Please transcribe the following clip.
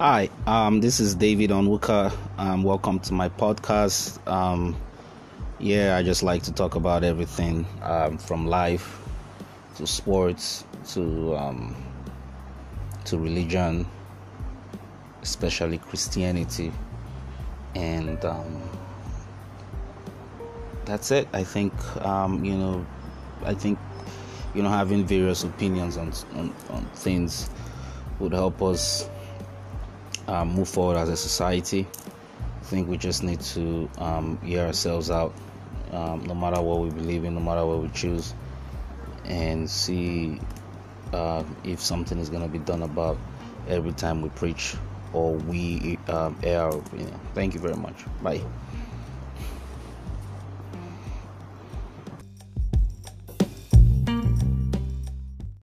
Hi, um, this is David Onwuka. Um, welcome to my podcast. Um, yeah, I just like to talk about everything um, from life to sports to um, to religion, especially Christianity, and um, that's it. I think you know, I think you know having various opinions on on, on things would help us um, move forward as a society. I think we just need to um, hear ourselves out, um, no matter what we believe in, no matter what we choose, and see uh, if something is going to be done about every time we preach or we um, air our opinion. Thank you very much. Bye.